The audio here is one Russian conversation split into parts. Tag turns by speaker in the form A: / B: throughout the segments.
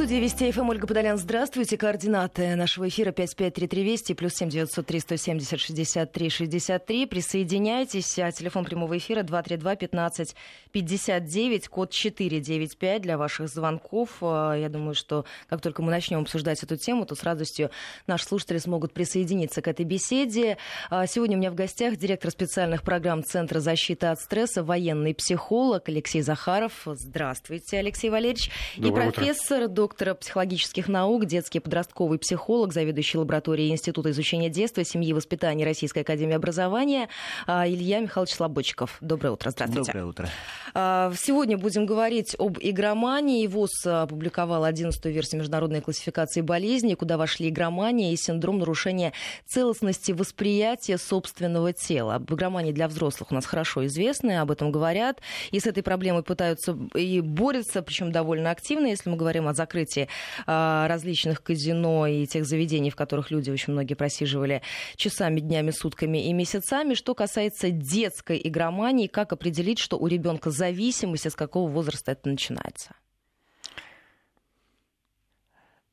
A: студии Вести ФМ Ольга Подолян. Здравствуйте. Координаты нашего эфира 5533 Вести плюс 7 903 170 63 63. Присоединяйтесь. А телефон прямого эфира 232 15 59, код 495 для ваших звонков. А, я думаю, что как только мы начнем обсуждать эту тему, то с радостью наши слушатели смогут присоединиться к этой беседе. А, сегодня у меня в гостях директор специальных программ Центра защиты от стресса, военный психолог Алексей Захаров. Здравствуйте, Алексей Валерьевич. Доброе и профессор, утро доктора психологических наук, детский подростковый психолог, заведующий лабораторией Института изучения детства, семьи и воспитания Российской Академии Образования а, Илья Михайлович Слободчиков. Доброе утро, здравствуйте.
B: Доброе утро.
A: А, сегодня будем говорить об игромании. ВОЗ опубликовал 11-ю версию международной классификации болезней, куда вошли игромания и синдром нарушения целостности восприятия собственного тела. Об игромании для взрослых у нас хорошо известны, об этом говорят. И с этой проблемой пытаются и борются, причем довольно активно, если мы говорим о закрытии а, различных казино и тех заведений, в которых люди очень многие просиживали часами, днями, сутками и месяцами. Что касается детской игромании, как определить, что у ребенка зависимость, с какого возраста это начинается?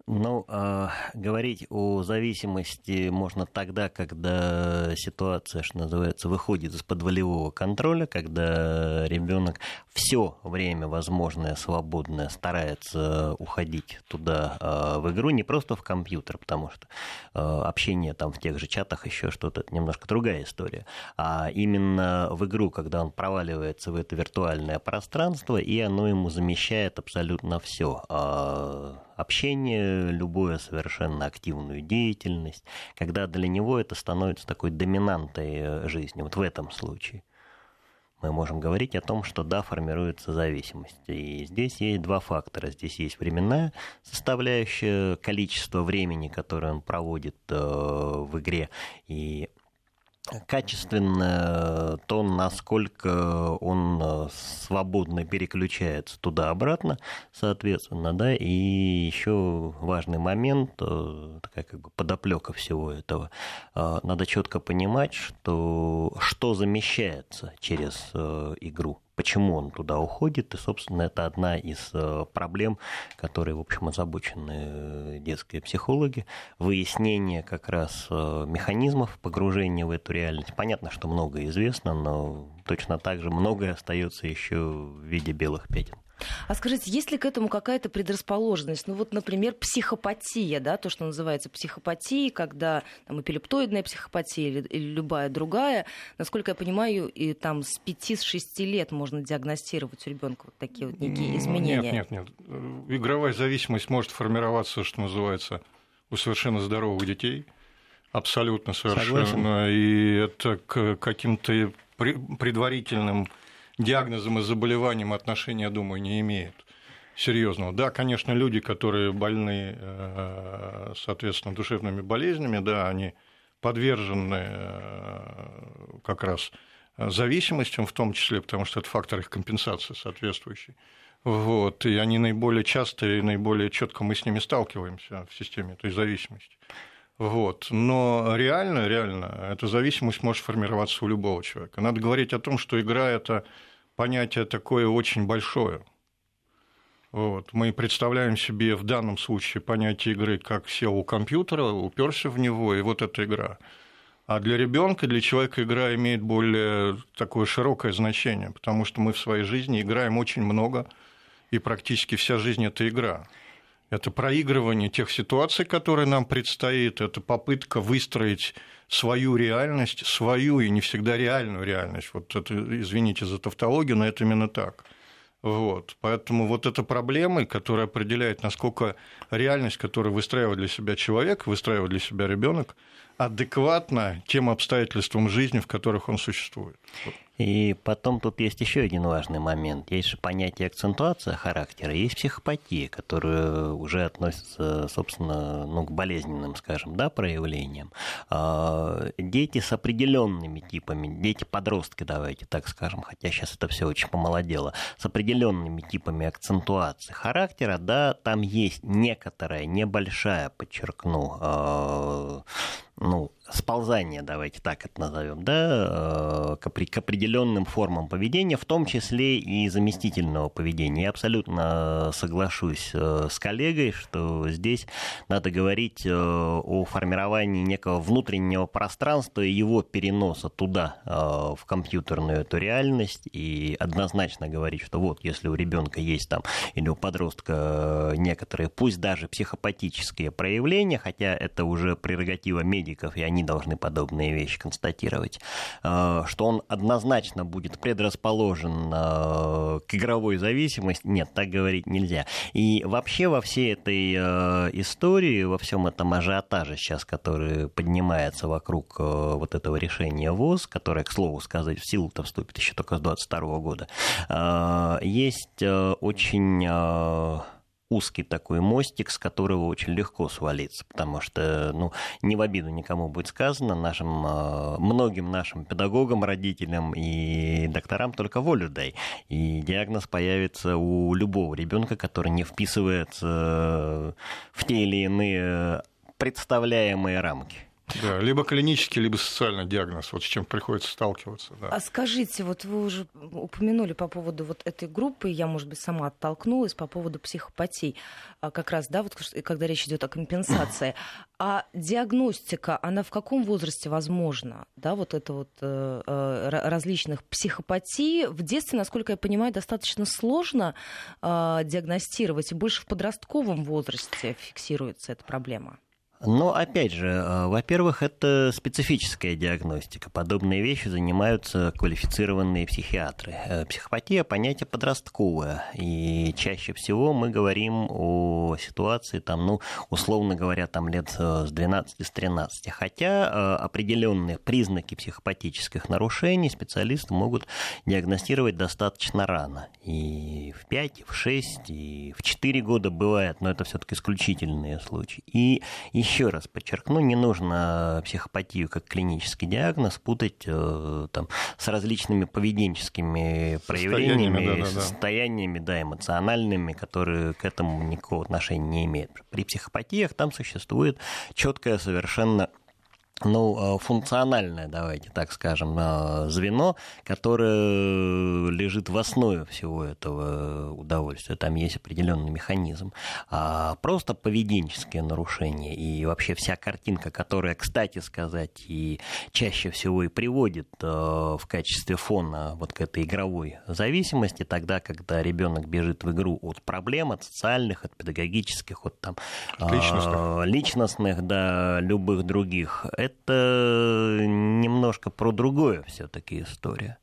B: Ну, э, говорить о зависимости можно тогда, когда ситуация, что называется, выходит из-под волевого контроля, когда ребенок все время возможное, свободное старается уходить туда э, в игру, не просто в компьютер, потому что э, общение там в тех же чатах еще что-то, немножко другая история, а именно в игру, когда он проваливается в это виртуальное пространство, и оно ему замещает абсолютно все общение, любую совершенно активную деятельность, когда для него это становится такой доминантой э, жизни. Вот в этом случае мы можем говорить о том, что да, формируется зависимость. И здесь есть два фактора. Здесь есть временная составляющая, количество времени, которое он проводит э, в игре, и качественно то, насколько он э, свободно переключается туда-обратно, соответственно, да, и еще важный момент, э, такая как бы подоплека всего этого, э, надо четко понимать, что что замещается через игру почему он туда уходит, и, собственно, это одна из э, проблем, которые, в общем, озабочены э, детские психологи, выяснение как раз э, механизмов погружения в эту реальность. Понятно, что многое известно, но точно так же многое остается еще в виде белых пятен.
A: А скажите, есть ли к этому какая-то предрасположенность? Ну вот, например, психопатия, да, то, что называется психопатией, когда там, эпилептоидная психопатия или, или любая другая, насколько я понимаю, и там с 5-6 лет можно диагностировать у ребенка вот такие вот некие изменения.
C: Нет, нет, нет. Игровая зависимость может формироваться, что называется, у совершенно здоровых детей. Абсолютно совершенно. Согласен. И это к каким-то предварительным диагнозом и заболеванием отношения, думаю, не имеет серьезного. Да, конечно, люди, которые больны, э, соответственно, душевными болезнями, да, они подвержены э, как раз зависимостям, в том числе, потому что это фактор их компенсации соответствующий. Вот, и они наиболее часто и наиболее четко мы с ними сталкиваемся в системе этой зависимости. Вот. Но реально, реально, эта зависимость может формироваться у любого человека. Надо говорить о том, что игра – это понятие такое очень большое. Вот. Мы представляем себе в данном случае понятие игры как сел у компьютера, уперся в него, и вот эта игра. А для ребенка, для человека игра имеет более такое широкое значение, потому что мы в своей жизни играем очень много, и практически вся жизнь это игра. Это проигрывание тех ситуаций, которые нам предстоит, это попытка выстроить свою реальность, свою и не всегда реальную реальность. Вот это, извините за тавтологию, но это именно так. Вот. Поэтому вот эта проблема, которая определяет, насколько реальность, которую выстраивает для себя человек, выстраивает для себя ребенок, адекватна тем обстоятельствам жизни, в которых он существует.
B: И потом тут есть еще один важный момент. Есть же понятие акцентуация характера, есть психопатия, которая уже относится, собственно, ну, к болезненным, скажем, да, проявлениям. А, дети с определенными типами, дети-подростки, давайте так скажем, хотя сейчас это все очень помолодело, с определенными типами акцентуации характера, да, там есть некоторая, небольшая, подчеркну, а, ну, сползание, давайте так это назовем, да, к, к определенным формам поведения, в том числе и заместительного поведения. Я абсолютно соглашусь с коллегой, что здесь надо говорить о формировании некого внутреннего пространства и его переноса туда, в компьютерную эту реальность, и однозначно говорить, что вот, если у ребенка есть там или у подростка некоторые, пусть даже психопатические проявления, хотя это уже прерогатива медиков, и они должны подобные вещи констатировать, э, что он однозначно будет предрасположен э, к игровой зависимости, нет, так говорить нельзя. И вообще во всей этой э, истории, во всем этом ажиотаже сейчас, который поднимается вокруг вот этого решения ВОЗ, которое, к слову сказать, в силу-то вступит еще только с 2022 года, есть очень узкий такой мостик, с которого очень легко свалиться, потому что, ну, не в обиду никому будет сказано, нашим, а, многим нашим педагогам, родителям и докторам только волю дай, и диагноз появится у любого ребенка, который не вписывается в те или иные представляемые рамки.
C: Да, либо клинический, либо социальный диагноз, вот с чем приходится сталкиваться. Да.
A: А скажите, вот вы уже упомянули по поводу вот этой группы, я, может быть, сама оттолкнулась по поводу психопатий, а как раз, да, вот когда речь идет о компенсации. А диагностика, она в каком возрасте возможна, да, вот это вот э, э различных психопатий? В детстве, насколько я понимаю, достаточно сложно э, диагностировать, и больше в подростковом возрасте фиксируется эта проблема.
B: Но, опять же, э, во-первых, это специфическая диагностика. Подобные вещи занимаются квалифицированные психиатры. Э, психопатия – понятие подростковое, и чаще всего мы говорим о ситуации, там, ну, условно говоря, там лет э, с 12 с 13. Хотя определенные признаки психопатических нарушений специалисты могут диагностировать достаточно рано. И в 5, и в 6, и в 4 года бывает, но это все-таки исключительные случаи. И еще раз подчеркну, не нужно психопатию как клинический диагноз путать э, там, с различными поведенческими проявлениями, да, да, да. состояниями да, эмоциональными, которые к этому никакого отношения не имеют. При психопатиях там существует четкое совершенно ну, э, функциональное, давайте так скажем, э, звено, которое лежит в основе всего этого удовольствия. Там есть определенный механизм. А просто поведенческие нарушения и вообще вся картинка, которая, кстати сказать, и чаще всего и приводит э, в качестве фона вот к этой игровой зависимости, тогда, когда ребенок бежит в игру от проблем, от социальных, от педагогических, от там, личностных, личностных да, любых других, это немножко про другое все-таки история.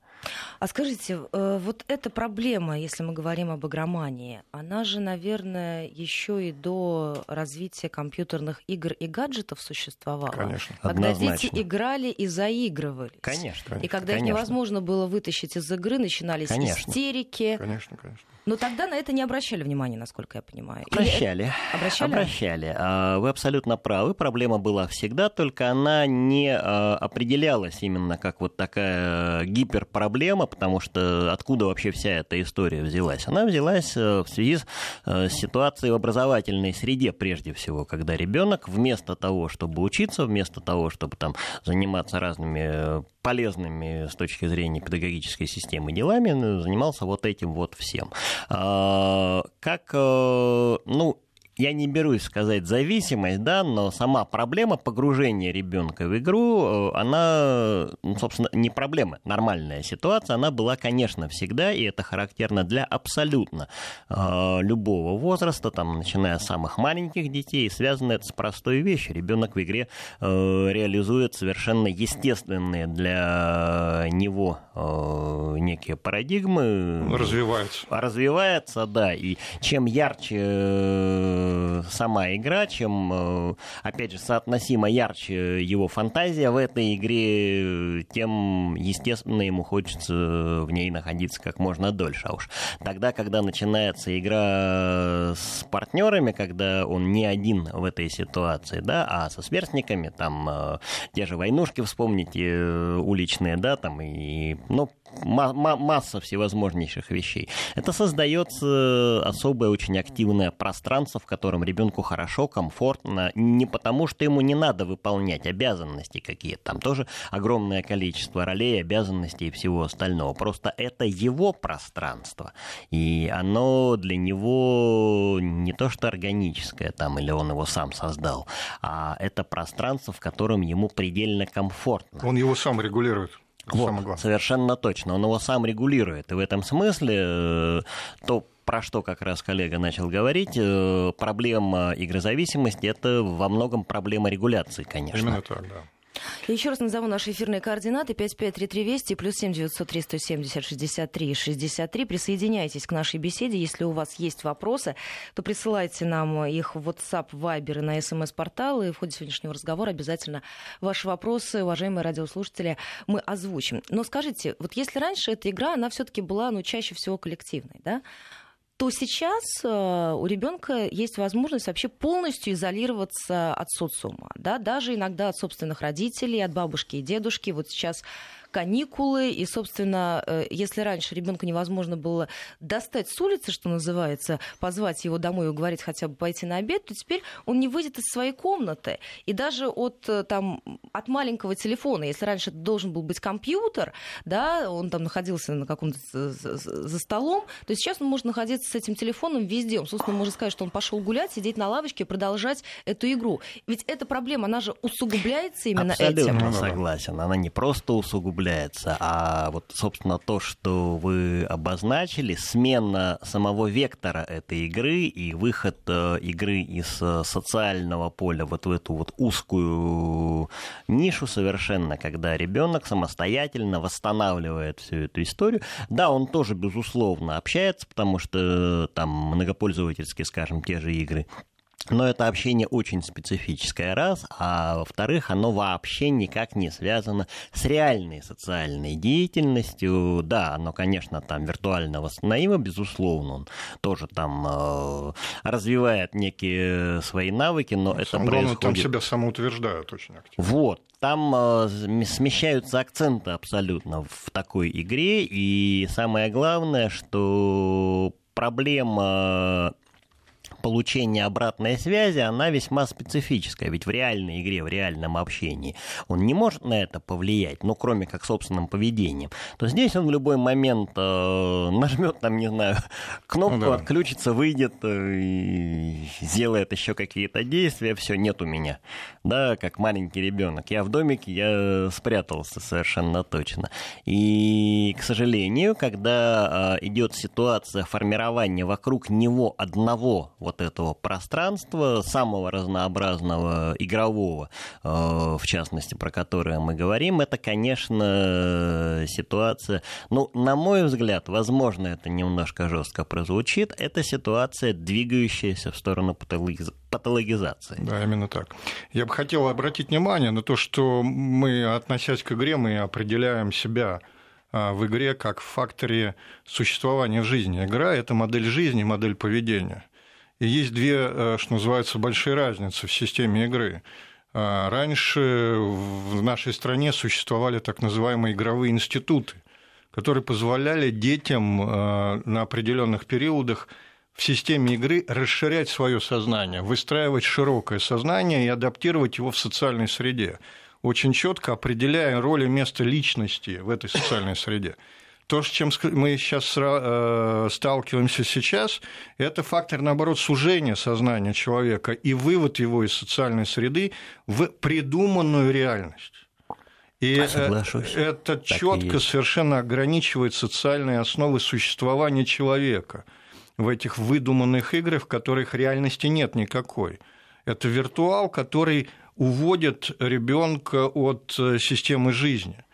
A: А скажите, э, вот эта проблема, если мы говорим об игромании, она же, наверное, еще и до развития компьютерных игр и гаджетов существовала.
C: Конечно.
A: Когда Однозначно. дети играли и заигрывались.
B: Конечно.
A: И когда конечно. их невозможно было вытащить из игры, начинались конечно. истерики.
C: Конечно, конечно.
A: Но тогда на это не обращали внимания, насколько я понимаю.
B: Обращали.
A: Обращали?
B: Обращали. А, вы абсолютно правы. Проблема была всегда, только она не а, определялась именно как вот такая гиперпроблема, потому что откуда вообще вся эта история взялась? Она взялась э, в связи с э, ситуацией в образовательной среде прежде всего, когда ребенок вместо того, чтобы учиться, вместо того, чтобы там заниматься разными э, полезными с точки зрения педагогической системы делами, занимался вот этим вот всем. А, как, ну, я не берусь сказать зависимость, да, но сама проблема погружения ребенка в игру, э, она, ну, собственно, не проблема, нормальная ситуация, она была, конечно, всегда, и это характерно для абсолютно э, любого возраста, там, начиная с самых маленьких детей, связано это с простой вещью. Ребенок в игре э, реализует совершенно естественные для него э, некие парадигмы.
C: Развивается.
B: Развивается, да, и чем ярче э, Э, сама игра, чем, э, опять же, соотносимо ярче его фантазия в этой игре, тем, естественно, ему хочется в ней находиться как можно дольше. А уж тогда, когда начинается игра с партнерами, когда он не один в этой ситуации, да, а со сверстниками, там, э, те же войнушки вспомните, уличные, да, там, и, ну, масса всевозможнейших вещей. Это создается особое очень активное пространство, в котором ребенку хорошо, комфортно, не потому что ему не надо выполнять обязанности какие-то, там тоже огромное количество ролей, обязанностей и всего остального. Просто это его пространство, и оно для него не то что органическое там, или он его сам создал, а это пространство, в котором ему предельно комфортно.
C: Он его сам регулирует.
B: Вот, совершенно точно. Он его сам регулирует. И в этом смысле э, то, про что как раз коллега начал говорить, э, проблема игрозависимости – это во многом проблема регуляции, конечно.
C: Именно так, да.
A: Еще раз назову наши эфирные координаты. 553320 плюс 7903 170 63 63. Присоединяйтесь к нашей беседе. Если у вас есть вопросы, то присылайте нам их в WhatsApp, Viber и на смс-портал. И в ходе сегодняшнего разговора обязательно ваши вопросы, уважаемые радиослушатели, мы озвучим. Но скажите, вот если раньше эта игра, она все-таки была, ну, чаще всего коллективной, да? То сейчас э, у ребенка есть возможность вообще полностью изолироваться от социума, да, даже иногда от собственных родителей, от бабушки и дедушки. Вот сейчас каникулы, и, собственно, э, если раньше ребенка невозможно было достать с улицы, что называется, позвать его домой и уговорить хотя бы пойти на обед, то теперь он не выйдет из своей комнаты. И даже от, э, там, от маленького телефона, если раньше это должен был быть компьютер, да, он там находился на каком-то за столом, то сейчас он может находиться с этим телефоном везде. Он, собственно, может сказать, что он пошел гулять, сидеть на лавочке и продолжать эту игру. Ведь эта проблема, она же усугубляется именно
B: Абсолютно
A: этим.
B: Абсолютно согласен. Она не просто усугубляется, усугубляется, а вот, собственно, то, что вы обозначили, смена самого вектора этой игры и выход э, игры из э, социального поля вот в эту вот узкую нишу совершенно, когда ребенок самостоятельно восстанавливает всю эту историю. Да, он тоже, безусловно, общается, потому что там многопользовательские, скажем, те же игры но это общение очень специфическое, раз, а во-вторых, оно вообще никак не связано с реальной социальной деятельностью. Да, оно, конечно, там виртуально восстановимо, безусловно, он тоже там э, развивает некие свои навыки, но ну, это
C: Самое
B: происходит...
C: Главное, там себя самоутверждают очень активно.
B: Вот, там э, смещаются акценты абсолютно в такой игре, и самое главное, что проблема получения обратной связи, она весьма специфическая. Ведь в реальной игре, в реальном общении он не может на это повлиять, ну, кроме как собственным поведением. То здесь он в любой момент э, нажмет, там, не знаю, кнопку, ну, да. отключится, выйдет э, и сделает еще какие-то действия. Все, нет у меня. Да, как маленький ребенок. Я в домике, я спрятался совершенно точно. И, к сожалению, когда э, идет ситуация формирования вокруг него одного вот вот этого пространства, самого разнообразного игрового, э, в частности, про которое мы говорим, это, конечно, ситуация, ну, на мой взгляд, возможно, это немножко жестко прозвучит, это ситуация, двигающаяся в сторону патологизации.
C: Да, именно так. Я бы хотел обратить внимание на то, что мы, относясь к игре, мы определяем себя а, в игре как в факторе существования в жизни. Игра – это модель жизни, модель поведения. И есть две, э, что называется, большие разницы в системе игры. А, раньше в нашей стране существовали так называемые игровые институты, которые позволяли детям э, на определенных периодах в системе игры расширять свое сознание, выстраивать широкое сознание и адаптировать его в социальной среде, очень четко определяя роль и место личности в этой социальной среде. То, с чем мы сейчас э, сталкиваемся сейчас, это фактор, наоборот, сужения сознания человека и вывод его из социальной среды в придуманную реальность. И э, Соглашусь. это четко совершенно ограничивает социальные основы существования человека в этих выдуманных играх, в которых реальности нет никакой. Это виртуал, который уводит ребенка от э, системы жизни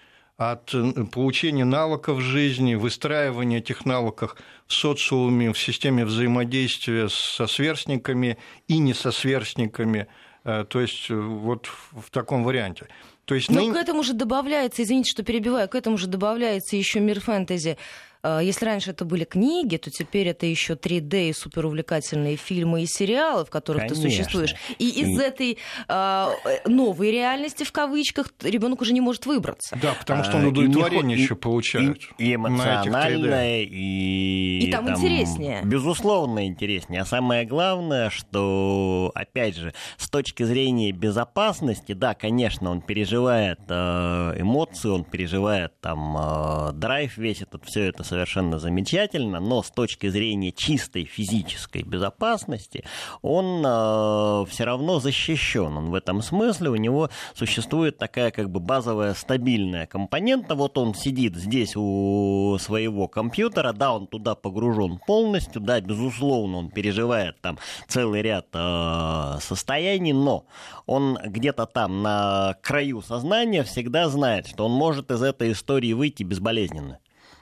C: от э, получения навыков жизни, выстраивания этих навыков в социуме, в системе взаимодействия со сверстниками и не со сверстниками. Э, то есть э, вот в таком варианте. То есть,
A: Но ны... к этому же добавляется, извините, что перебиваю, к этому же добавляется еще мир фэнтези если раньше это были книги, то теперь это еще 3D и суперувлекательные фильмы и сериалы, в которых Конечно. ты существуешь. И из и... этой э, новой реальности, в кавычках, ребенок уже не может выбраться.
C: Да, потому что он удовлетворение а, еще получает.
B: И, и эмоциональное,
A: и... И там, там интереснее.
B: Безусловно, интереснее. А самое главное, что, опять же, с точки зрения безопасности, да, конечно, он переживает э, эмоции, он переживает там э, драйв весь этот, все это совершенно замечательно, но с точки зрения чистой физической безопасности он э, все равно защищен. Он в этом смысле, у него существует такая как бы базовая стабильная компонента. Вот он сидит здесь у своего компьютера, да, он туда погружен полностью, да, безусловно, он переживает там целый ряд э, состояний, но он где-то там на краю сознания всегда знает, что он может из этой истории выйти безболезненно.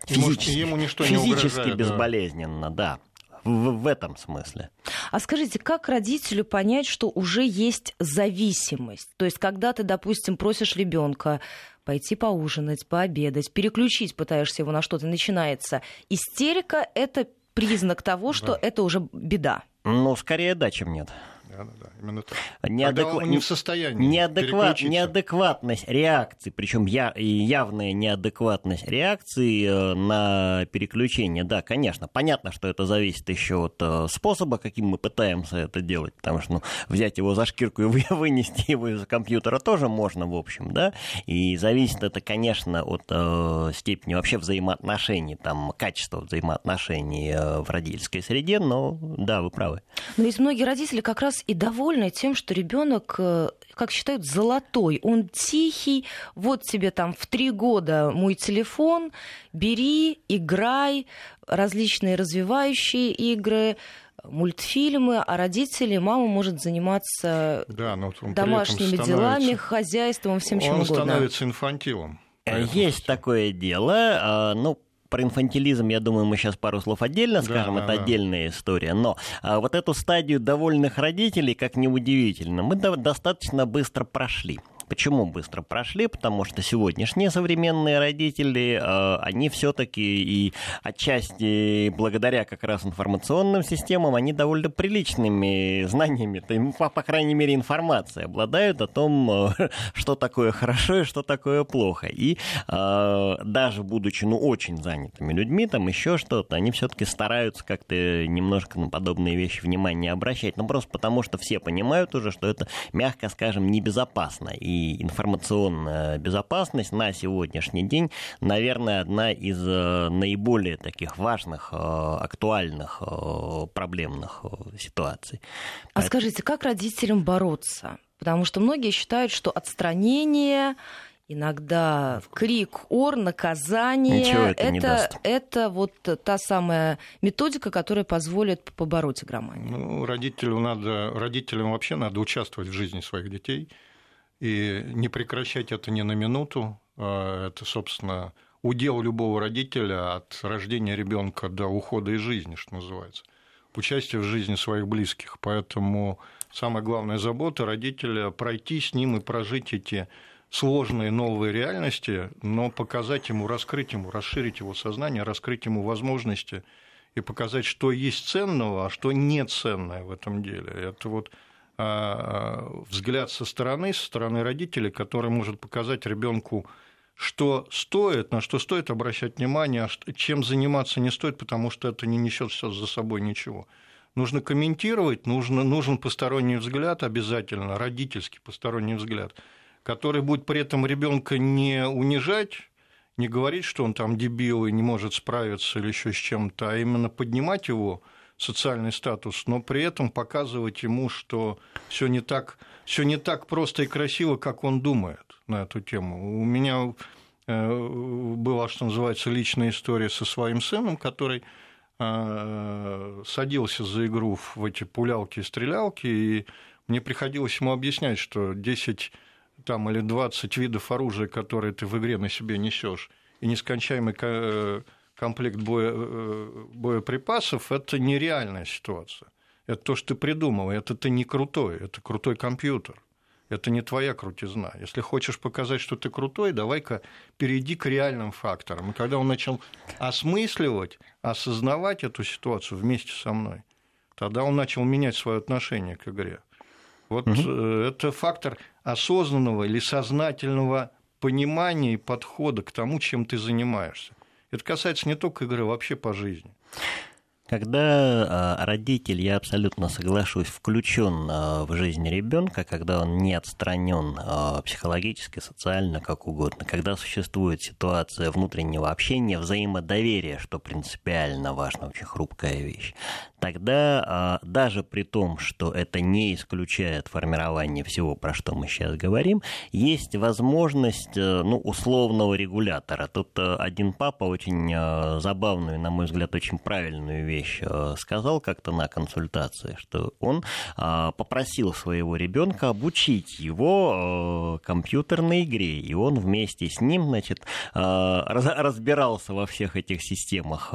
C: Физически, ему ничто не
B: физически
C: угрожает,
B: безболезненно, да. да. В, в этом смысле.
A: А скажите, как родителю понять, что уже есть зависимость? То есть, когда ты, допустим, просишь ребенка пойти поужинать, пообедать, переключить пытаешься его на что-то, начинается истерика, это признак того, что да. это уже беда.
B: Ну, скорее да, чем нет.
C: Да, да, да, именно так.
B: Неадеква...
C: он не в состоянии
B: Неадекват... Неадекватность реакции, причем я... явная неадекватность реакции э, на переключение, да, конечно. Понятно, что это зависит еще от э, способа, каким мы пытаемся это делать, потому что ну, взять его за шкирку и вынести его из компьютера тоже можно, в общем, да, и зависит это, конечно, от э, степени вообще взаимоотношений, там, качества взаимоотношений в родительской среде, но да, вы правы.
A: Но есть многие родители как раз и довольны тем, что ребенок, э, как считают, золотой. Он тихий, вот тебе там в три года мой телефон, бери, играй, различные развивающие игры, мультфильмы, а родители, мама может заниматься да, но вот домашними делами, хозяйством, всем чем угодно.
C: Он становится инфантилом.
B: Есть такое дело. А, ну, про инфантилизм, я думаю, мы сейчас пару слов отдельно скажем, да, это да. отдельная история. Но а, вот эту стадию довольных родителей, как ни удивительно, мы до- достаточно быстро прошли. Почему быстро прошли? Потому что сегодняшние современные родители, э, они все-таки и отчасти благодаря как раз информационным системам, они довольно приличными знаниями, по, по крайней мере, информацией обладают о том, э, что такое хорошо и что такое плохо. И э, даже будучи ну, очень занятыми людьми, там еще что-то, они все-таки стараются как-то немножко на подобные вещи внимание обращать. Ну, просто потому что все понимают уже, что это, мягко скажем, небезопасно. И информационная безопасность на сегодняшний день, наверное, одна из э, наиболее таких важных, э, актуальных, э, проблемных ситуаций.
A: А скажите, как родителям бороться? Потому что многие считают, что отстранение иногда крик, ор, наказание.
B: Ничего это, это, не даст.
A: это вот та самая методика, которая позволит побороть игроманию.
C: Ну, родителю надо, родителям вообще надо участвовать в жизни своих детей и не прекращать это ни на минуту. А это, собственно, удел любого родителя от рождения ребенка до ухода из жизни, что называется. Участие в жизни своих близких. Поэтому самая главная забота родителя пройти с ним и прожить эти сложные новые реальности, но показать ему, раскрыть ему, расширить его сознание, раскрыть ему возможности и показать, что есть ценного, а что не ценное в этом деле. Это вот взгляд со стороны, со стороны родителей, который может показать ребенку, что стоит, на что стоит обращать внимание, а чем заниматься не стоит, потому что это не несет за собой ничего. Нужно комментировать, нужно, нужен посторонний взгляд обязательно, родительский посторонний взгляд, который будет при этом ребенка не унижать, не говорить, что он там дебил и не может справиться или еще с чем-то, а именно поднимать его – социальный статус, но при этом показывать ему, что все не так, все не так просто и красиво, как он думает на эту тему. У меня э, была, что называется, личная история со своим сыном, который э, садился за игру в эти пулялки и стрелялки, и мне приходилось ему объяснять, что 10 там, или 20 видов оружия, которые ты в игре на себе несешь, и нескончаемый э, комплект боя, э, боеприпасов, это нереальная ситуация. Это то, что ты придумал, это ты не крутой, это крутой компьютер. Это не твоя крутизна. Если хочешь показать, что ты крутой, давай-ка перейди к реальным факторам. И когда он начал осмысливать, осознавать эту ситуацию вместе со мной, тогда он начал менять свое отношение к игре. Вот угу. это фактор осознанного или сознательного понимания и подхода к тому, чем ты занимаешься. Это касается не только игры, а вообще по жизни.
B: Когда а, родитель, я абсолютно соглашусь, включен а, в жизнь ребенка, когда он не отстранен а, психологически, социально, как угодно, когда существует ситуация внутреннего общения, взаимодоверия, что принципиально важно, очень хрупкая вещь, тогда даже при том, что это не исключает формирование всего, про что мы сейчас говорим, есть возможность э, ну, условного регулятора. Тут э, один папа очень забавную, на мой взгляд, очень правильную вещь вещь э, сказал как-то на консультации, что он а, попросил своего ребенка обучить его э, компьютерной игре, и он вместе с ним, значит, э, разбирался во всех этих системах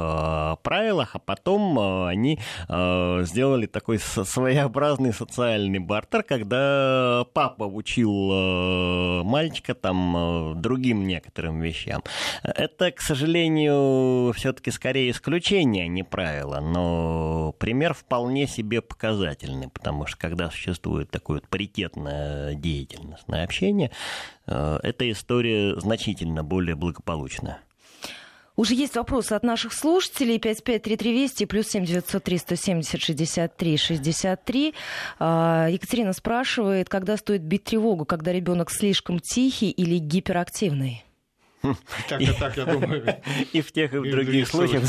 B: правилах, а потом они сделали такой своеобразный социальный бартер, когда папа учил мальчика там другим некоторым вещам. Это, к сожалению, все-таки скорее исключение, а не правило дело, но пример вполне себе показательный, потому что когда существует такое вот паритетное деятельностное общение, э, эта история значительно более благополучная.
A: Уже есть вопросы от наших слушателей. 553320 плюс 7903 170 63 63. Екатерина спрашивает, когда стоит бить тревогу, когда ребенок слишком тихий или гиперактивный?
B: Так и так, я думаю. И в тех, и в других случаях,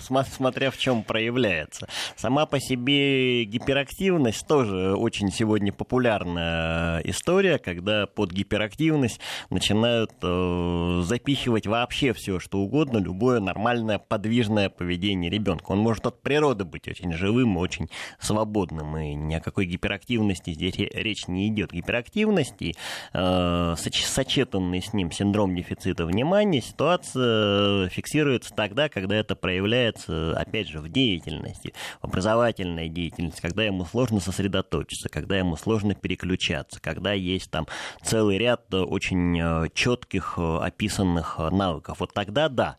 B: смотря в чем проявляется. Сама по себе гиперактивность тоже очень сегодня популярная история, когда под гиперактивность начинают э, запихивать вообще все, что угодно, любое нормальное подвижное поведение ребенка. Он может от природы быть очень живым, очень свободным, и ни о какой гиперактивности здесь речь не идет. Гиперактивность и э, сочетанный с ним синдром дефицита внимания ситуация фиксируется тогда, когда это проявляется, опять же, в деятельности, в образовательной деятельности, когда ему сложно сосредоточиться, когда ему сложно переключаться, когда есть там целый ряд очень э, четких э, описанных навыков. Вот тогда да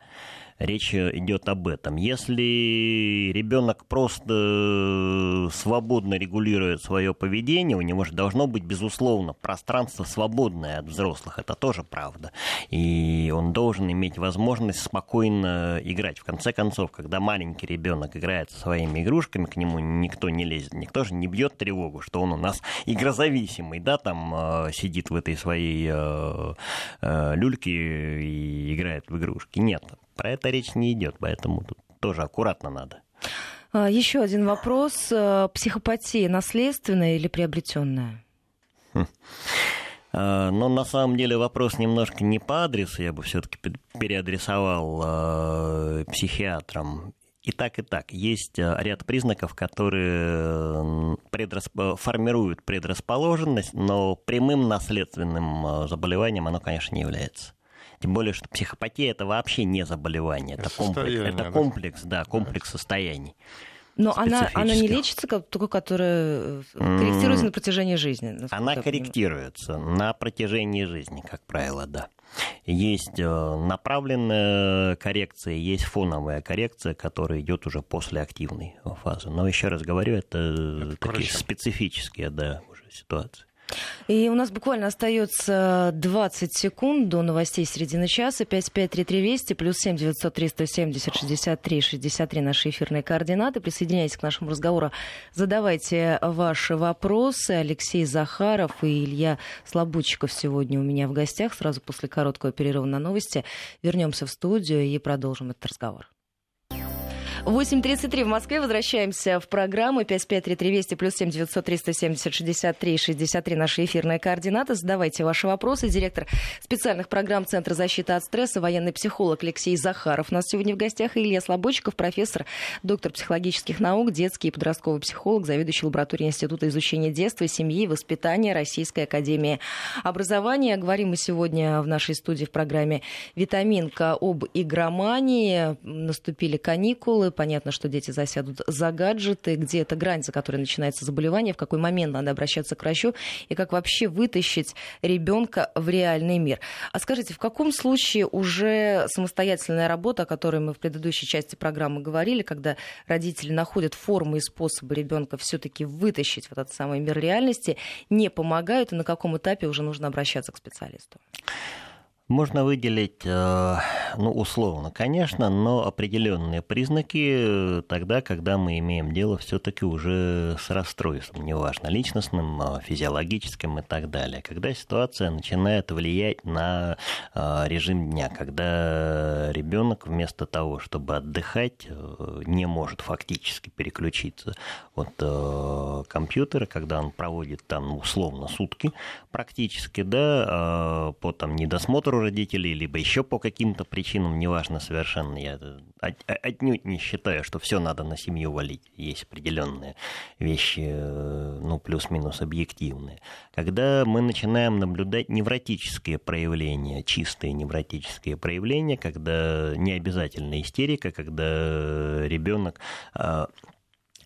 B: речь идет об этом. Если ребенок просто свободно регулирует свое поведение, у него же должно быть, безусловно, пространство свободное от взрослых. Это тоже правда. И он должен иметь возможность спокойно играть. В конце концов, когда маленький ребенок играет со своими игрушками, к нему никто не лезет, никто же не бьет тревогу, что он у нас игрозависимый, да, там э, сидит в этой своей э, э, люльке и играет в игрушки. Нет, про это речь не идет, поэтому тут тоже аккуратно надо.
A: А, Еще один вопрос. Э, психопатия наследственная или приобретенная?
B: Хм. А, но на самом деле вопрос немножко не по адресу, я бы все-таки переадресовал э, психиатрам. И так, и так. Есть э, ряд признаков, которые предрасп... формируют предрасположенность, но прямым наследственным заболеванием оно, конечно, не является. Тем более, что психопатия это вообще не заболевание, это, комплекс, это комплекс, да, комплекс состояний.
A: Но она, она не лечится, как, только которая э, корректируется на протяжении жизни.
B: Она корректируется на протяжении жизни, как правило, да. Есть э, направленная коррекция, есть фоновая коррекция, которая идет уже после активной фазы. Но еще раз говорю, это, это такие специфические да, уже ситуации.
A: И у нас буквально остается 20 секунд до новостей середины часа. 553320 плюс 7 903 170 63 63 наши эфирные координаты. Присоединяйтесь к нашему разговору. Задавайте ваши вопросы. Алексей Захаров и Илья Слабучиков сегодня у меня в гостях. Сразу после короткого перерыва на новости вернемся в студию и продолжим этот разговор. 8.33 в Москве. Возвращаемся в программу 553320 плюс 7 903 170 63 63 наши эфирные координаты. Задавайте ваши вопросы. Директор специальных программ Центра защиты от стресса, военный психолог Алексей Захаров. У нас сегодня в гостях Илья Слободчиков, профессор, доктор психологических наук, детский и подростковый психолог, заведующий лабораторией Института изучения детства, семьи и воспитания Российской Академии образования. Говорим мы сегодня в нашей студии в программе «Витаминка» об игромании. Наступили каникулы, Понятно, что дети засядут за гаджеты, где эта грань, за которой начинается заболевание, в какой момент надо обращаться к врачу и как вообще вытащить ребенка в реальный мир. А скажите, в каком случае уже самостоятельная работа, о которой мы в предыдущей части программы говорили, когда родители находят формы и способы ребенка все-таки вытащить в этот самый мир реальности, не помогают, и на каком этапе уже нужно обращаться к специалисту?
B: Можно выделить, э, ну, условно, конечно, но определенные признаки тогда, когда мы имеем дело все-таки уже с расстройством, неважно, личностным, э, физиологическим и так далее. Когда ситуация начинает влиять на э, режим дня, когда ребенок вместо того, чтобы отдыхать, не может фактически переключиться от компьютера, когда он проводит там условно сутки практически, да, по там недосмотру у родителей, либо еще по каким-то причинам, неважно совершенно. Я отнюдь не считаю, что все надо на семью валить. Есть определенные вещи, э, ну, плюс-минус объективные. Когда мы начинаем наблюдать невротические проявления, чистые невротические проявления, когда не обязательно истерика, когда ребенок а,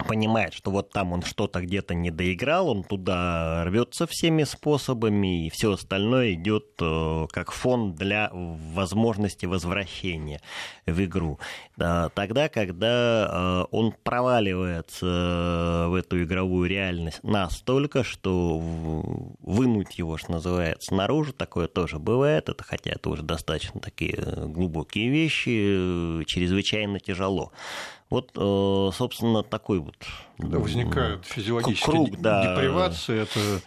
B: понимает, что вот там он что-то где-то не доиграл, он туда рвется всеми способами, и все остальное идет э, как фон для возможности возвращения в игру. Тогда, когда э, он проваливается э, в эту игровую реальность настолько, что вынуть его, что называется, наружу, такое тоже бывает, это хотя это уже достаточно такие глубокие вещи, чрезвычайно тяжело. Вот, э, собственно, такой вот...
C: Когда возникают физиологические круг, да. депривации, это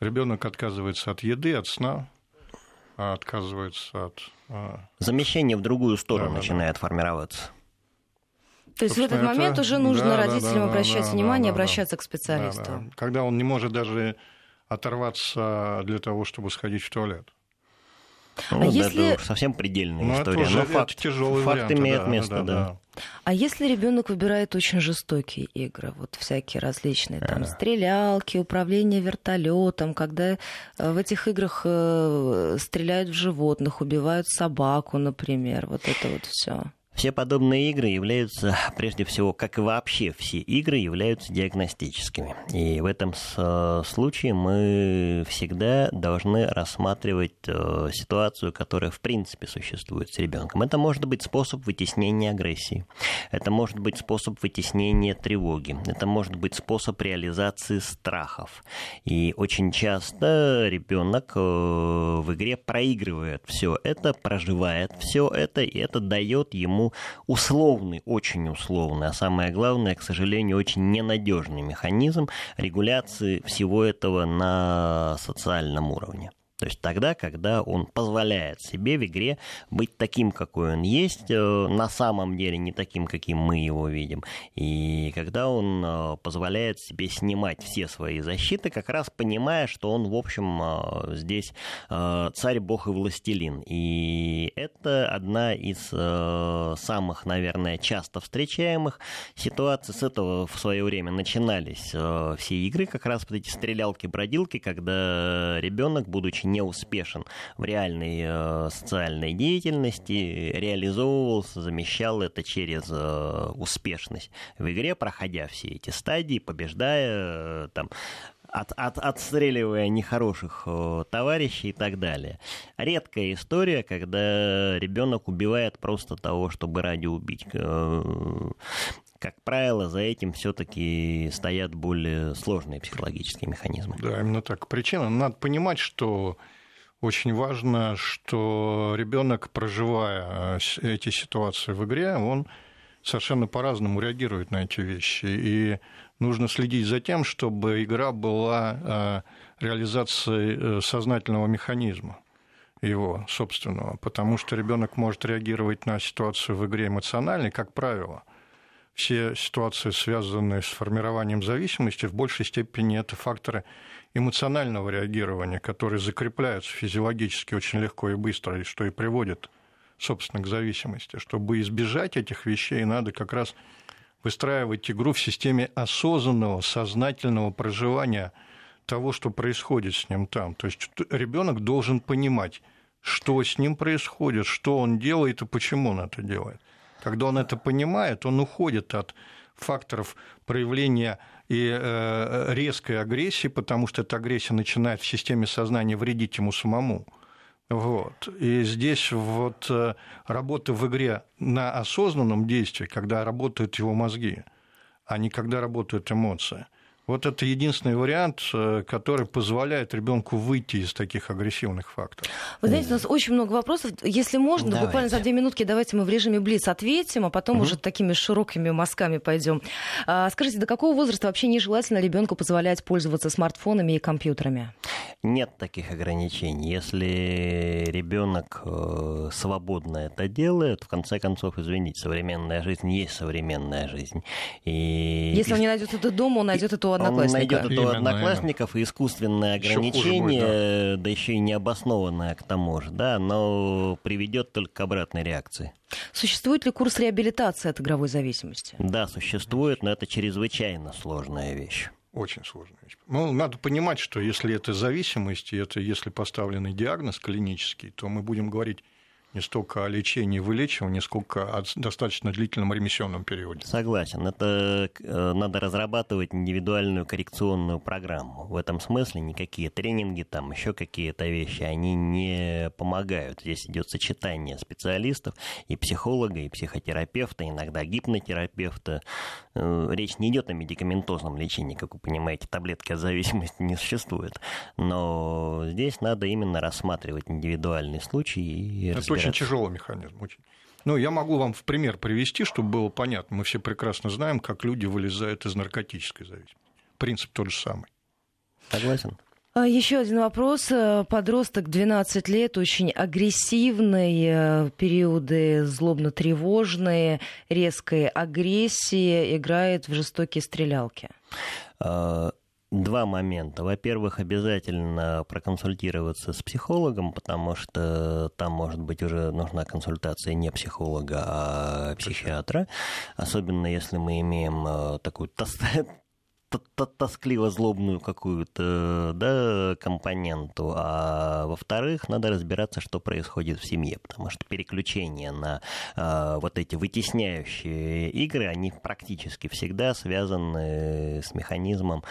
C: ребенок отказывается от еды, от сна, а отказывается от... А,
B: Замещение в другую сторону да, начинает да. формироваться.
A: То есть в этот момент уже нужно да, родителям да, да, обращать да, внимание, да, обращаться к специалисту. Да, да.
C: Когда он не может даже оторваться для того, чтобы сходить в туалет.
B: Ну, а если... это совсем предельная ну, история. Это
C: Но факт, тяжелый
B: факт
C: вариант,
B: имеет да, место, да. да. да.
A: А если ребенок выбирает очень жестокие игры, вот всякие различные, там, стрелялки, управление вертолетом, когда э, в этих играх э, стреляют в животных, убивают собаку, например, вот это вот все.
B: Все подобные игры являются, прежде всего, как и вообще все игры, являются диагностическими. И в этом э, случае мы всегда должны рассматривать э, ситуацию, которая в принципе существует с ребенком. Это может быть способ вытеснения агрессии, это может быть способ вытеснения тревоги, это может быть способ реализации страхов. И очень часто ребенок э, в игре проигрывает все это, проживает все это, и это дает ему условный, очень условный, а самое главное, к сожалению, очень ненадежный механизм регуляции всего этого на социальном уровне. То есть тогда, когда он позволяет себе в игре быть таким, какой он есть, э, на самом деле не таким, каким мы его видим. И когда он э, позволяет себе снимать все свои защиты, как раз понимая, что он, в общем, э, здесь царь, бог и властелин. И это одна из самых, наверное, часто встречаемых ситуаций. С этого в свое время начинались все игры, как раз вот эти стрелялки-бродилки, когда ребенок, будучи не успешен в реальной э, социальной деятельности, реализовывался, замещал это через э, успешность в игре, проходя все эти стадии, побеждая, э, там, от, от, отстреливая нехороших э, товарищей и так далее. Редкая история, когда ребенок убивает просто того, чтобы ради убить. Как правило, за этим все-таки стоят более сложные психологические механизмы.
C: Да, именно так. Причина, надо понимать, что очень важно, что ребенок, проживая э, эти ситуации в игре, он совершенно по-разному реагирует на эти вещи. И нужно следить за тем, чтобы игра была э, реализацией э, сознательного механизма его собственного, потому что ребенок может реагировать на ситуацию в игре эмоционально, как правило – все ситуации, связанные с формированием зависимости, в большей степени это факторы эмоционального реагирования, которые закрепляются физиологически очень легко и быстро, и что и приводит, собственно, к зависимости. Чтобы избежать этих вещей, надо как раз выстраивать игру в системе осознанного, сознательного проживания того, что происходит с ним там. То есть ребенок должен понимать, что с ним происходит, что он делает и почему он это делает. Когда он это понимает, он уходит от факторов проявления и э, резкой агрессии, потому что эта агрессия начинает в системе сознания вредить ему самому. Вот. И здесь вот э, работа в игре на осознанном действии, когда работают его мозги, а не когда работают эмоции – вот это единственный вариант, э, который позволяет ребенку выйти из таких агрессивных факторов.
A: Вы знаете, у нас очень много вопросов. Если можно, давайте. буквально за две минутки давайте мы в режиме Блиц ответим, а потом угу. уже такими широкими мазками пойдем. А, скажите, до какого возраста вообще нежелательно ребенку позволять пользоваться смартфонами и компьютерами?
B: Нет таких ограничений. Если ребенок э, свободно это делает, в конце концов, извините, современная жизнь есть современная жизнь.
A: И... Если он не найдет это дома, он найдет это одноклассника.
B: Он найдет это у одноклассников, и искусственное ограничение, будет, да. да еще и необоснованное к тому же, да, но приведет только к обратной реакции.
A: Существует ли курс реабилитации от игровой зависимости?
B: Да, существует, но это чрезвычайно сложная вещь.
C: Очень сложная вещь. Ну, надо понимать, что если это зависимость, и это если поставленный диагноз клинический, то мы будем говорить не столько о лечении и вылечивании, сколько о достаточно длительном ремиссионном периоде.
B: Согласен. Это э, надо разрабатывать индивидуальную коррекционную программу. В этом смысле никакие тренинги, там еще какие-то вещи, они не помогают. Здесь идет сочетание специалистов и психолога, и психотерапевта, иногда гипнотерапевта. Э, речь не идет о медикаментозном лечении, как вы понимаете, таблетки от зависимости не существует. Но здесь надо именно рассматривать индивидуальный случай и
C: Это очень тяжелый механизм. Очень. Ну, я могу вам в пример привести, чтобы было понятно. Мы все прекрасно знаем, как люди вылезают из наркотической зависимости. Принцип тот же самый.
B: Согласен.
A: А, Еще один вопрос. Э, подросток 12 лет, очень агрессивный, э, периоды злобно-тревожные, резкой агрессии, играет в жестокие стрелялки.
B: Два момента. Во-первых, обязательно проконсультироваться с психологом, потому что там, может быть, уже нужна консультация не психолога, а психиатра. Особенно если мы имеем э, такую тоскливо-злобную какую-то да, компоненту, а во-вторых, надо разбираться, что происходит в семье, потому что переключение на э, вот эти вытесняющие игры, они практически всегда связаны с механизмом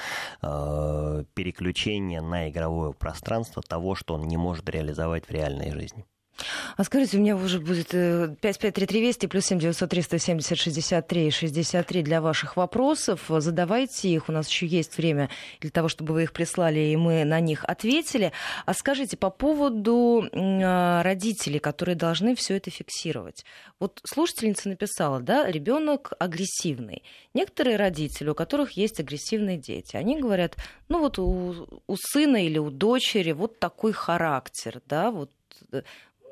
B: э, переключения на игровое пространство того, что он не может реализовать в реальной жизни.
A: А скажите, у меня уже будет 553320 плюс 7 903 170 63 63 для ваших вопросов. Задавайте их, у нас еще есть время для того, чтобы вы их прислали, и мы на них ответили. А скажите, по поводу а, родителей, которые должны все это фиксировать. Вот слушательница написала, да, ребенок агрессивный. Некоторые родители, у которых есть агрессивные дети, они говорят, ну вот у, у сына или у дочери вот такой характер, да, вот э,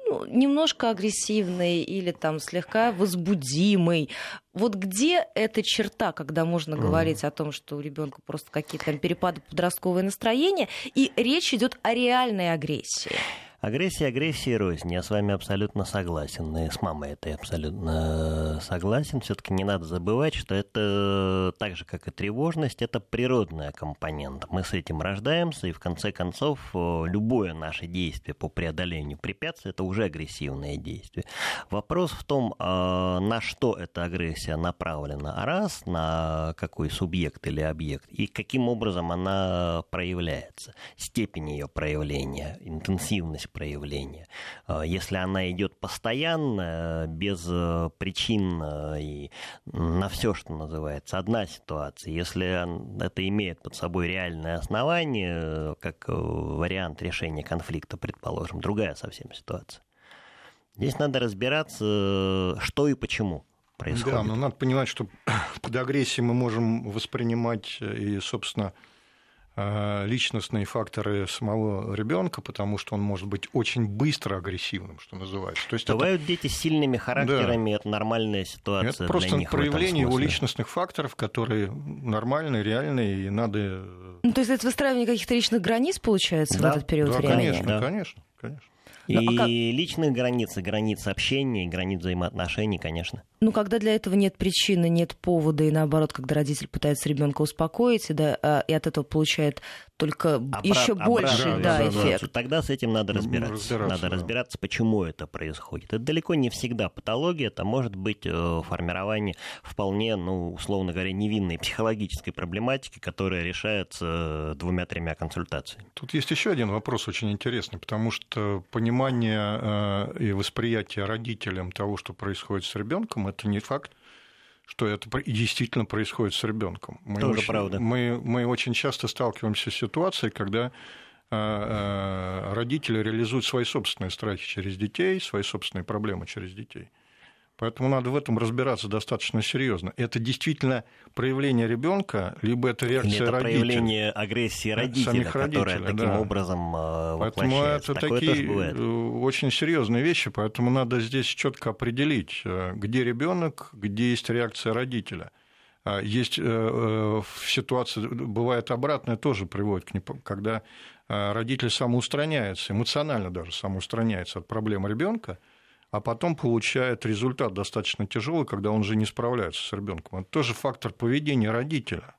A: ну, немножко агрессивный или там слегка возбудимый. Вот где эта черта, когда можно mm. говорить о том, что у ребенка просто какие-то перепады подростковое настроение, и речь идет о реальной агрессии?
B: Агрессия, агрессия рознь. Я с вами абсолютно согласен. И с мамой это я абсолютно согласен. Все-таки не надо забывать, что это так же, как и тревожность, это природная компонент. Мы с этим рождаемся, и в конце концов любое наше действие по преодолению препятствий это уже агрессивное действие. Вопрос в том, на что эта агрессия направлена. Раз, на какой субъект или объект, и каким образом она проявляется. Степень ее проявления, интенсивность возможность проявления. А, если она идет постоянно, без э, причин э, и на все, что называется, одна ситуация. Если это имеет под собой реальное основание, как э, вариант решения конфликта, предположим, другая совсем ситуация. Здесь надо разбираться, что и почему происходит.
C: Да, но надо понимать, что под агрессией мы можем воспринимать и, собственно, Э, личностные факторы самого ребенка, потому что он может быть очень быстро агрессивным, что называется.
B: То есть Бывают это... дети с сильными характерами, да. это нормальная ситуация.
C: Это просто
B: для них
C: проявление его личностных факторов, которые нормальные, реальные, и надо.
A: Ну, то есть это выстраивание каких-то личных границ получается да. в этот период
C: да,
A: времени.
C: Конечно, да. конечно, конечно.
B: И ну, а как... личных границ, и границ общения, и границ взаимоотношений, конечно.
A: Ну, когда для этого нет причины, нет повода, и наоборот, когда родитель пытается ребенка успокоить, и, да, а, и от этого получает только Обра- еще больше да, да, эффект.
B: Тогда с этим надо разбираться. разбираться надо да. разбираться, почему это происходит. Это далеко не всегда патология, это может быть э, формирование вполне, ну, условно говоря, невинной психологической проблематики, которая решается двумя-тремя консультациями.
C: Тут есть еще один вопрос очень интересный, потому что понимание э, и восприятие родителям того, что происходит с ребенком, это не факт, что это действительно происходит с ребенком.
B: Мы Тоже
C: очень,
B: правда.
C: Мы, мы очень часто сталкиваемся с ситуацией, когда э, э, родители реализуют свои собственные страхи через детей, свои собственные проблемы через детей. Поэтому надо в этом разбираться достаточно серьезно. Это действительно проявление ребенка, либо это реакция это родителя.
B: проявление агрессии родителя, самих которая таким да. образом
C: э, Поэтому это Такое такие э, очень серьезные вещи, поэтому надо здесь четко определить, э, где ребенок, где есть реакция родителя. А есть в ситуации, бывает обратное, тоже приводит к ним, когда родитель самоустраняется, эмоционально даже самоустраняется от проблемы ребенка, а потом получает результат достаточно тяжелый, когда он же не справляется с ребенком. Это тоже фактор поведения родителя.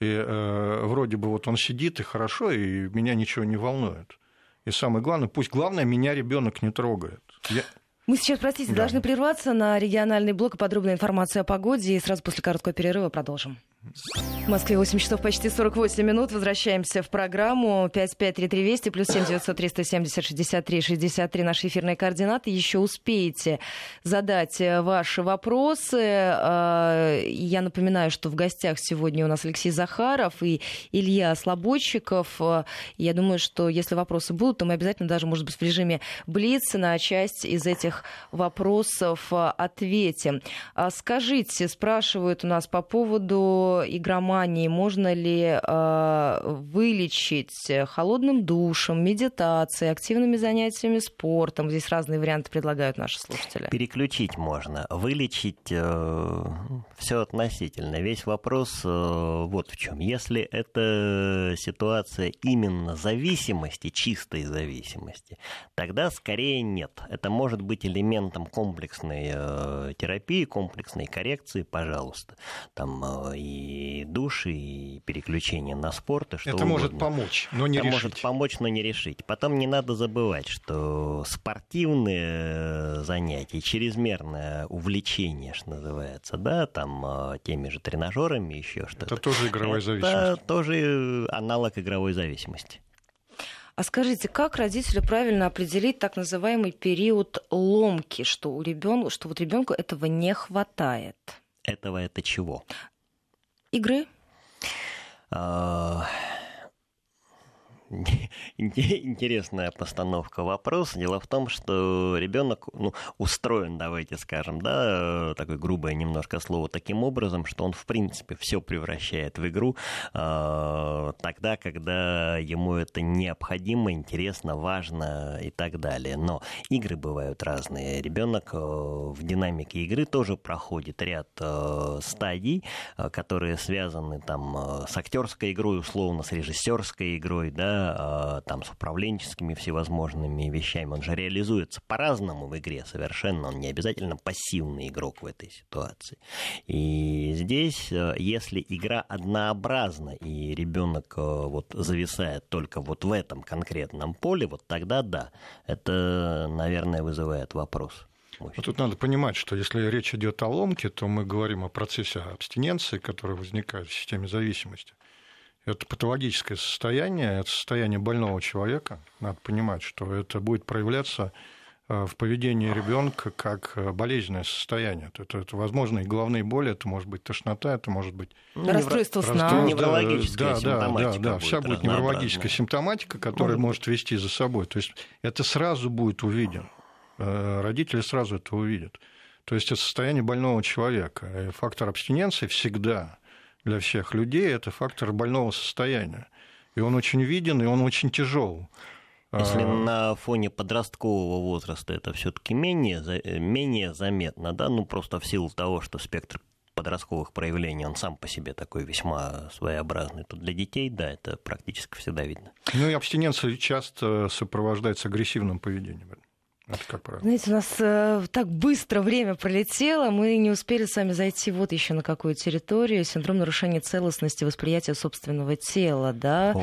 C: И э, вроде бы вот он сидит и хорошо, и меня ничего не волнует. И самое главное, пусть главное, меня ребенок не трогает. Я...
A: Мы сейчас, простите, да. должны прерваться на региональный блок и подробная информация о погоде, и сразу после короткого перерыва продолжим. В Москве 8 часов почти 48 минут. Возвращаемся в программу 553320 плюс 7 900 370 63 63 наши эфирные координаты. Еще успеете задать э, ваши вопросы. А, я напоминаю, что в гостях сегодня у нас Алексей Захаров и Илья Слободчиков. А, я думаю, что если вопросы будут, то мы обязательно даже, может быть, в режиме Блиц на часть из этих вопросов а, ответим. Скажите, спрашивают у нас по поводу игромании можно ли э, вылечить холодным душем, медитацией, активными занятиями спортом? Здесь разные варианты предлагают наши слушатели.
B: Переключить можно. Вылечить э, все относительно. Весь вопрос э, вот в чем. Если это ситуация именно зависимости, чистой зависимости, тогда скорее нет. Это может быть элементом комплексной э, терапии, комплексной коррекции, пожалуйста. Там э, и и душ, и переключение на спорт, и что
C: Это
B: угодно.
C: может помочь, но не
B: Это
C: решить.
B: может помочь, но не решить. Потом не надо забывать, что спортивные э, занятия, чрезмерное увлечение, что называется, да, там э, теми же тренажерами, еще что-то.
C: Это тоже игровая это зависимость. Это
B: тоже аналог игровой зависимости.
A: А скажите, как родителю правильно определить так называемый период ломки, что у ребенка, что вот ребенку этого не хватает?
B: Этого это чего?
A: Игры?
B: А, интересная постановка вопроса. Дело в том, что ребенок ну, устроен, давайте скажем, да, такое грубое немножко слово, таким образом, что он, в принципе, все превращает в игру э, тогда, когда ему это необходимо, интересно, важно и так далее. Но игры бывают разные. Ребенок э, в динамике игры тоже проходит ряд э, стадий, э, которые связаны там э, с актерской игрой, условно, с режиссерской игрой, да, а, там, с управленческими всевозможными вещами. Он же реализуется по-разному в игре совершенно. Он не обязательно пассивный игрок в этой ситуации. И здесь, э, если игра однообразна, и ребенок э, вот зависает только вот в этом конкретном поле, вот тогда да, это, наверное, вызывает вопрос.
C: Но тут надо понимать, что если речь идет о ломке, то мы говорим о процессе абстиненции, который возникает в системе зависимости. Это патологическое состояние, это состояние больного человека. Надо понимать, что это будет проявляться э, в поведении ребенка как э, болезненное состояние. Это, это возможно и головные боли, это может быть тошнота, это может быть
A: ну, расстройство сна,
B: неврологическая да, симптоматика.
C: Да, да, да, вся будет неврологическая симптоматика, которая может вести за собой. То есть это сразу будет увиден. Э, родители сразу это увидят. То есть это состояние больного человека. Фактор абстиненции всегда для всех людей, это фактор больного состояния. И он очень виден, и он очень тяжел.
B: Если а... на фоне подросткового возраста это все-таки менее, менее заметно, да, ну просто в силу того, что спектр подростковых проявлений, он сам по себе такой весьма своеобразный, то для детей, да, это практически всегда видно.
C: Ну и абстиненция часто сопровождается агрессивным поведением.
A: Это как правило. Знаете, у нас э, так быстро время пролетело, мы не успели с вами зайти вот еще на какую территорию. Синдром нарушения целостности восприятия собственного тела, да?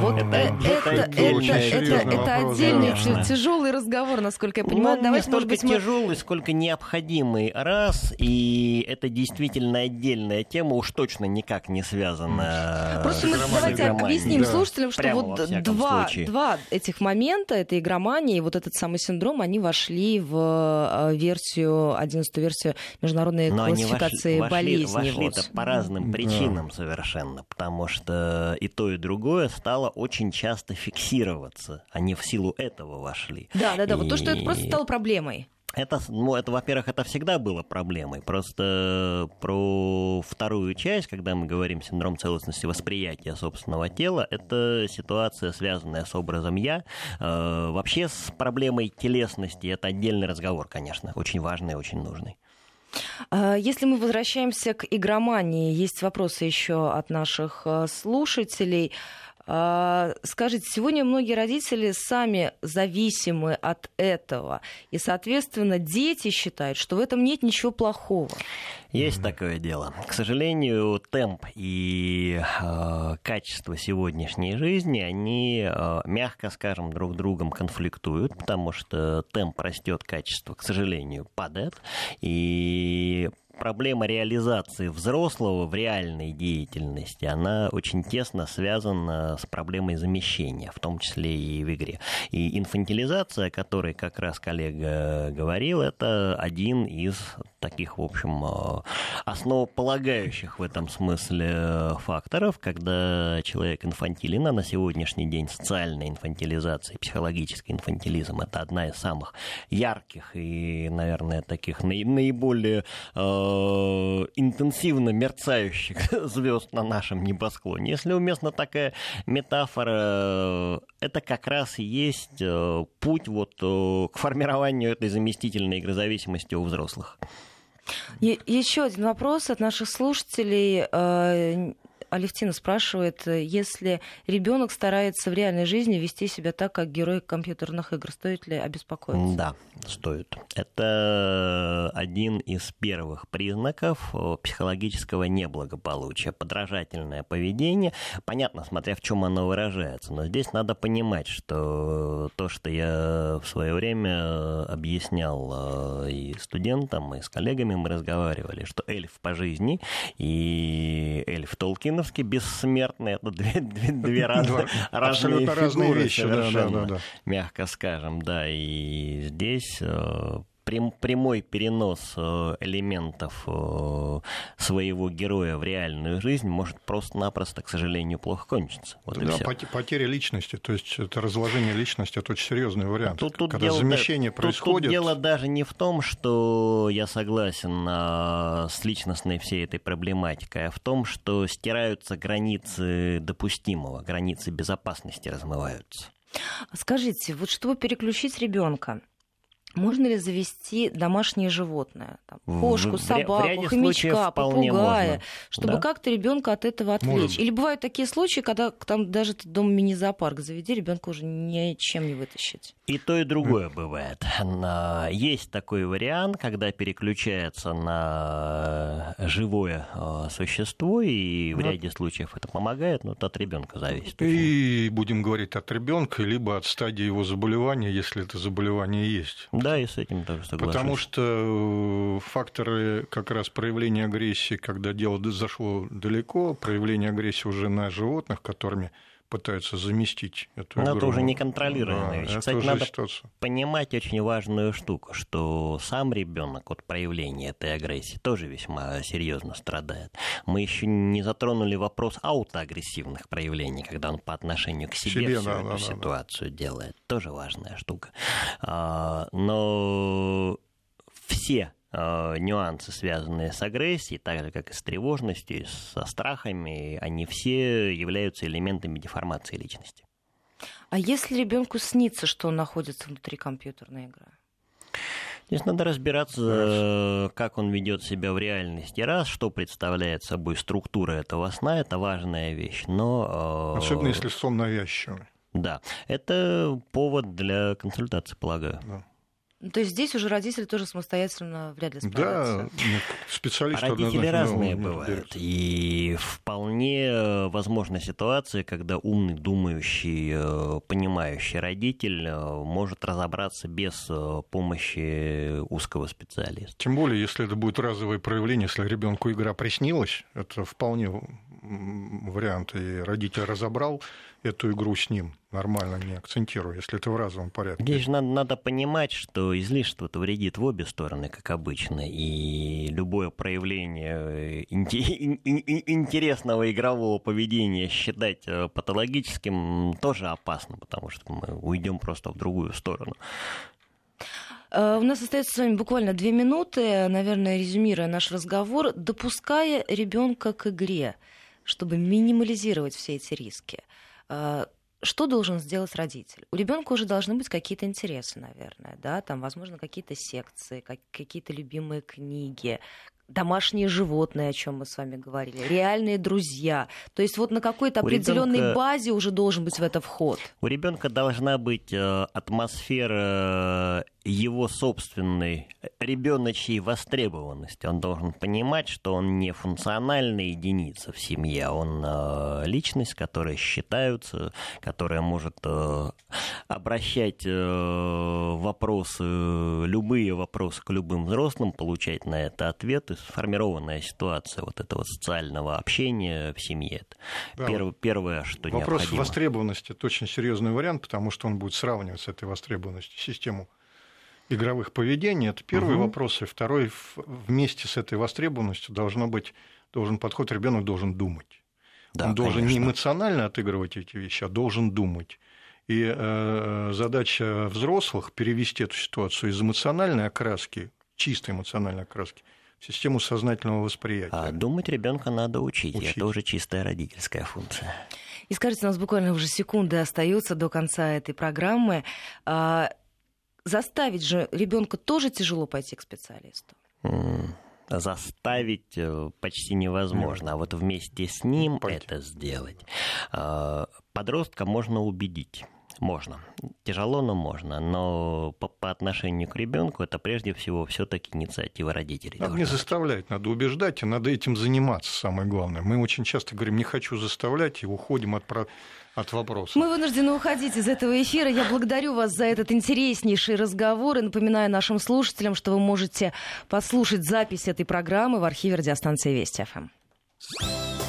A: Вот это, это, это, это, отдельный тяжелый разговор, насколько я понимаю.
B: Ну, Давайте, не столько тяжелый, сколько необходимый раз, и это действительно отдельная тема, уж точно никак не связана
A: Просто мы давайте объясним слушателям, что вот два, два этих момента, это игромания и вот этот самый синдром, они вошли в э, версию, 11 версию международной Но классификации
B: вошли,
A: болезней.
B: Вошли, вошли вот. по разным причинам да. совершенно, потому что и то, и другое стало очень часто фиксироваться. Они в силу этого вошли.
A: Да, да, да. И... Вот то, что это просто стало проблемой.
B: Это, ну, это, во-первых, это всегда было проблемой. Просто про вторую часть, когда мы говорим синдром целостности восприятия собственного тела, это ситуация, связанная с образом «я». Э, вообще с проблемой телесности это отдельный разговор, конечно, очень важный очень нужный.
A: А, если мы возвращаемся к игромании, есть вопросы еще от наших э, слушателей. А, скажите, сегодня многие родители сами зависимы от этого, и, соответственно, дети считают, что в этом нет ничего плохого.
B: Есть такое дело. К сожалению, темп и э, качество сегодняшней жизни, они, э, мягко скажем, друг с другом конфликтуют, потому что темп растет, качество, к сожалению, падает. И проблема реализации взрослого в реальной деятельности, она очень тесно связана с проблемой замещения, в том числе и в игре. И инфантилизация, о которой как раз коллега говорил, это один из таких, в общем, э, основополагающих в этом смысле факторов, когда человек инфантилен, а на сегодняшний день социальная инфантилизация, психологический инфантилизм – это одна из самых ярких и, наверное, таких наиболее э, интенсивно мерцающих звезд на нашем небосклоне. Если уместна такая метафора, это как раз и есть э, путь вот к формированию этой заместительной игрозависимости у взрослых.
A: Еще один вопрос от наших слушателей. Э, Алевтина спрашивает, если ребенок старается в реальной жизни вести себя так, как герой компьютерных игр, стоит ли обеспокоиться?
B: Да, стоит. Это один из первых признаков психологического неблагополучия. Подражательное поведение. Понятно, смотря в чем оно выражается. Но здесь надо понимать, что то, что я в свое время объяснял э, и студентам, и с коллегами мы разговаривали, что эльф по жизни и эльф Толкина Ивановский бессмертный. Это две, две, две разные, разные фигуры разные вещи, совершенно, да, да, да. мягко скажем. Да, и здесь э, прямой перенос э, элементов э, своего героя в реальную жизнь может просто-напросто, к сожалению, плохо кончиться.
C: Вот да, потеря личности, то есть это разложение личности, это очень серьезный вариант. Тут, тут когда дело, замещение
B: тут,
C: происходит.
B: Тут дело даже не в том, что я согласен а, с личностной всей этой проблематикой, а в том, что стираются границы допустимого, границы безопасности размываются.
A: Скажите, вот чтобы переключить ребенка, можно ли завести домашнее животное? Там, кошку, собаку, хомячка, попугая, можно. чтобы да? как-то ребенка от этого отвлечь. Можно. Или бывают такие случаи, когда там даже дом мини-зоопарк заведи, ребенка уже ничем не вытащить.
B: И то, и другое бывает. Есть такой вариант, когда переключается на живое а, существо, и в ряде случаев это помогает, но это от ребенка зависит.
C: И будем говорить от ребенка, либо от стадии его заболевания, если это заболевание есть.
B: Да, и с этим тоже соглашусь.
C: Потому что э, факторы как раз проявления агрессии, когда дело зашло далеко, проявление агрессии уже на животных, которыми пытаются заместить эту
B: Но игру. это уже неконтролируемая да, вещь. Кстати, надо ситуация. понимать очень важную штуку, что сам ребенок от проявления этой агрессии тоже весьма серьезно страдает. Мы еще не затронули вопрос аутоагрессивных проявлений, когда он по отношению к себе, себе всю да, эту да, ситуацию да. делает. Тоже важная штука. А, но все нюансы, связанные с агрессией, так же как и с тревожностью, со страхами, они все являются элементами деформации личности.
A: А если ребенку снится, что он находится внутри компьютерной игры?
B: Здесь надо разбираться, Хорошо. как он ведет себя в реальности. Раз, что представляет собой структура этого сна, это важная вещь. Но,
C: Особенно если сон навязчивый.
B: Да, это повод для консультации, полагаю.
A: Да. Ну, то есть здесь уже родители тоже самостоятельно вряд ли справятся.
C: Да, ну, специалисты
B: а родители разные бывают. И вполне возможна ситуация, когда умный, думающий, э, понимающий родитель э, может разобраться без э, помощи узкого специалиста.
C: Тем более, если это будет разовое проявление, если ребенку игра приснилась, это вполне вариант, и родитель разобрал эту игру с ним нормально, не акцентируя, если это в разовом порядке.
B: Здесь же надо, надо понимать, что излишество-то вредит в обе стороны, как обычно, и любое проявление интересного игрового поведения считать э, патологическим тоже опасно, потому что мы уйдем просто в другую сторону.
A: Э, у нас остается с вами буквально две минуты, наверное, резюмируя наш разговор, допуская ребенка к игре чтобы минимализировать все эти риски. А, что должен сделать родитель? У ребенка уже должны быть какие-то интересы, наверное, да, там, возможно, какие-то секции, какие-то любимые книги, домашние животные, о чем мы с вами говорили, реальные друзья. То есть вот на какой-то определенной ребенка... базе уже должен быть в это вход.
B: У ребенка должна быть э, атмосфера его собственной ребеночьей востребованности. Он должен понимать, что он не функциональная единица в семье, а он э, личность, которая считается, которая может э, обращать э, вопросы, любые вопросы к любым взрослым, получать на это ответы. Сформированная ситуация вот этого социального общения в семье. Да, Перв, первое, что
C: Вопрос
B: необходимо.
C: востребованности – это очень серьезный вариант, потому что он будет сравнивать с этой востребованностью систему игровых поведений. Это первый угу. вопрос. И второй, вместе с этой востребованностью должно быть, должен подход, ребенок должен думать. Да, Он должен конечно. не эмоционально отыгрывать эти вещи, а должен думать. И э, задача взрослых перевести эту ситуацию из эмоциональной окраски, чистой эмоциональной окраски, систему сознательного восприятия.
B: А думать ребенка надо учить. учить. Это уже чистая родительская функция.
A: И скажите, у нас буквально уже секунды остаются до конца этой программы. А, заставить же ребенка тоже тяжело пойти к специалисту.
B: заставить э, почти невозможно, а вот вместе с ним Пойти. это сделать. А, подростка можно убедить. Можно. Тяжело, но можно. Но по, по отношению к ребенку это прежде всего все-таки инициатива родителей.
C: Надо не заставлять, надо убеждать, и надо этим заниматься, самое главное. Мы очень часто говорим, не хочу заставлять, и уходим от, от вопроса.
A: Мы вынуждены уходить из этого эфира. Я благодарю вас за этот интереснейший разговор и напоминаю нашим слушателям, что вы можете послушать запись этой программы в архиве радиостанции Вести ФМ.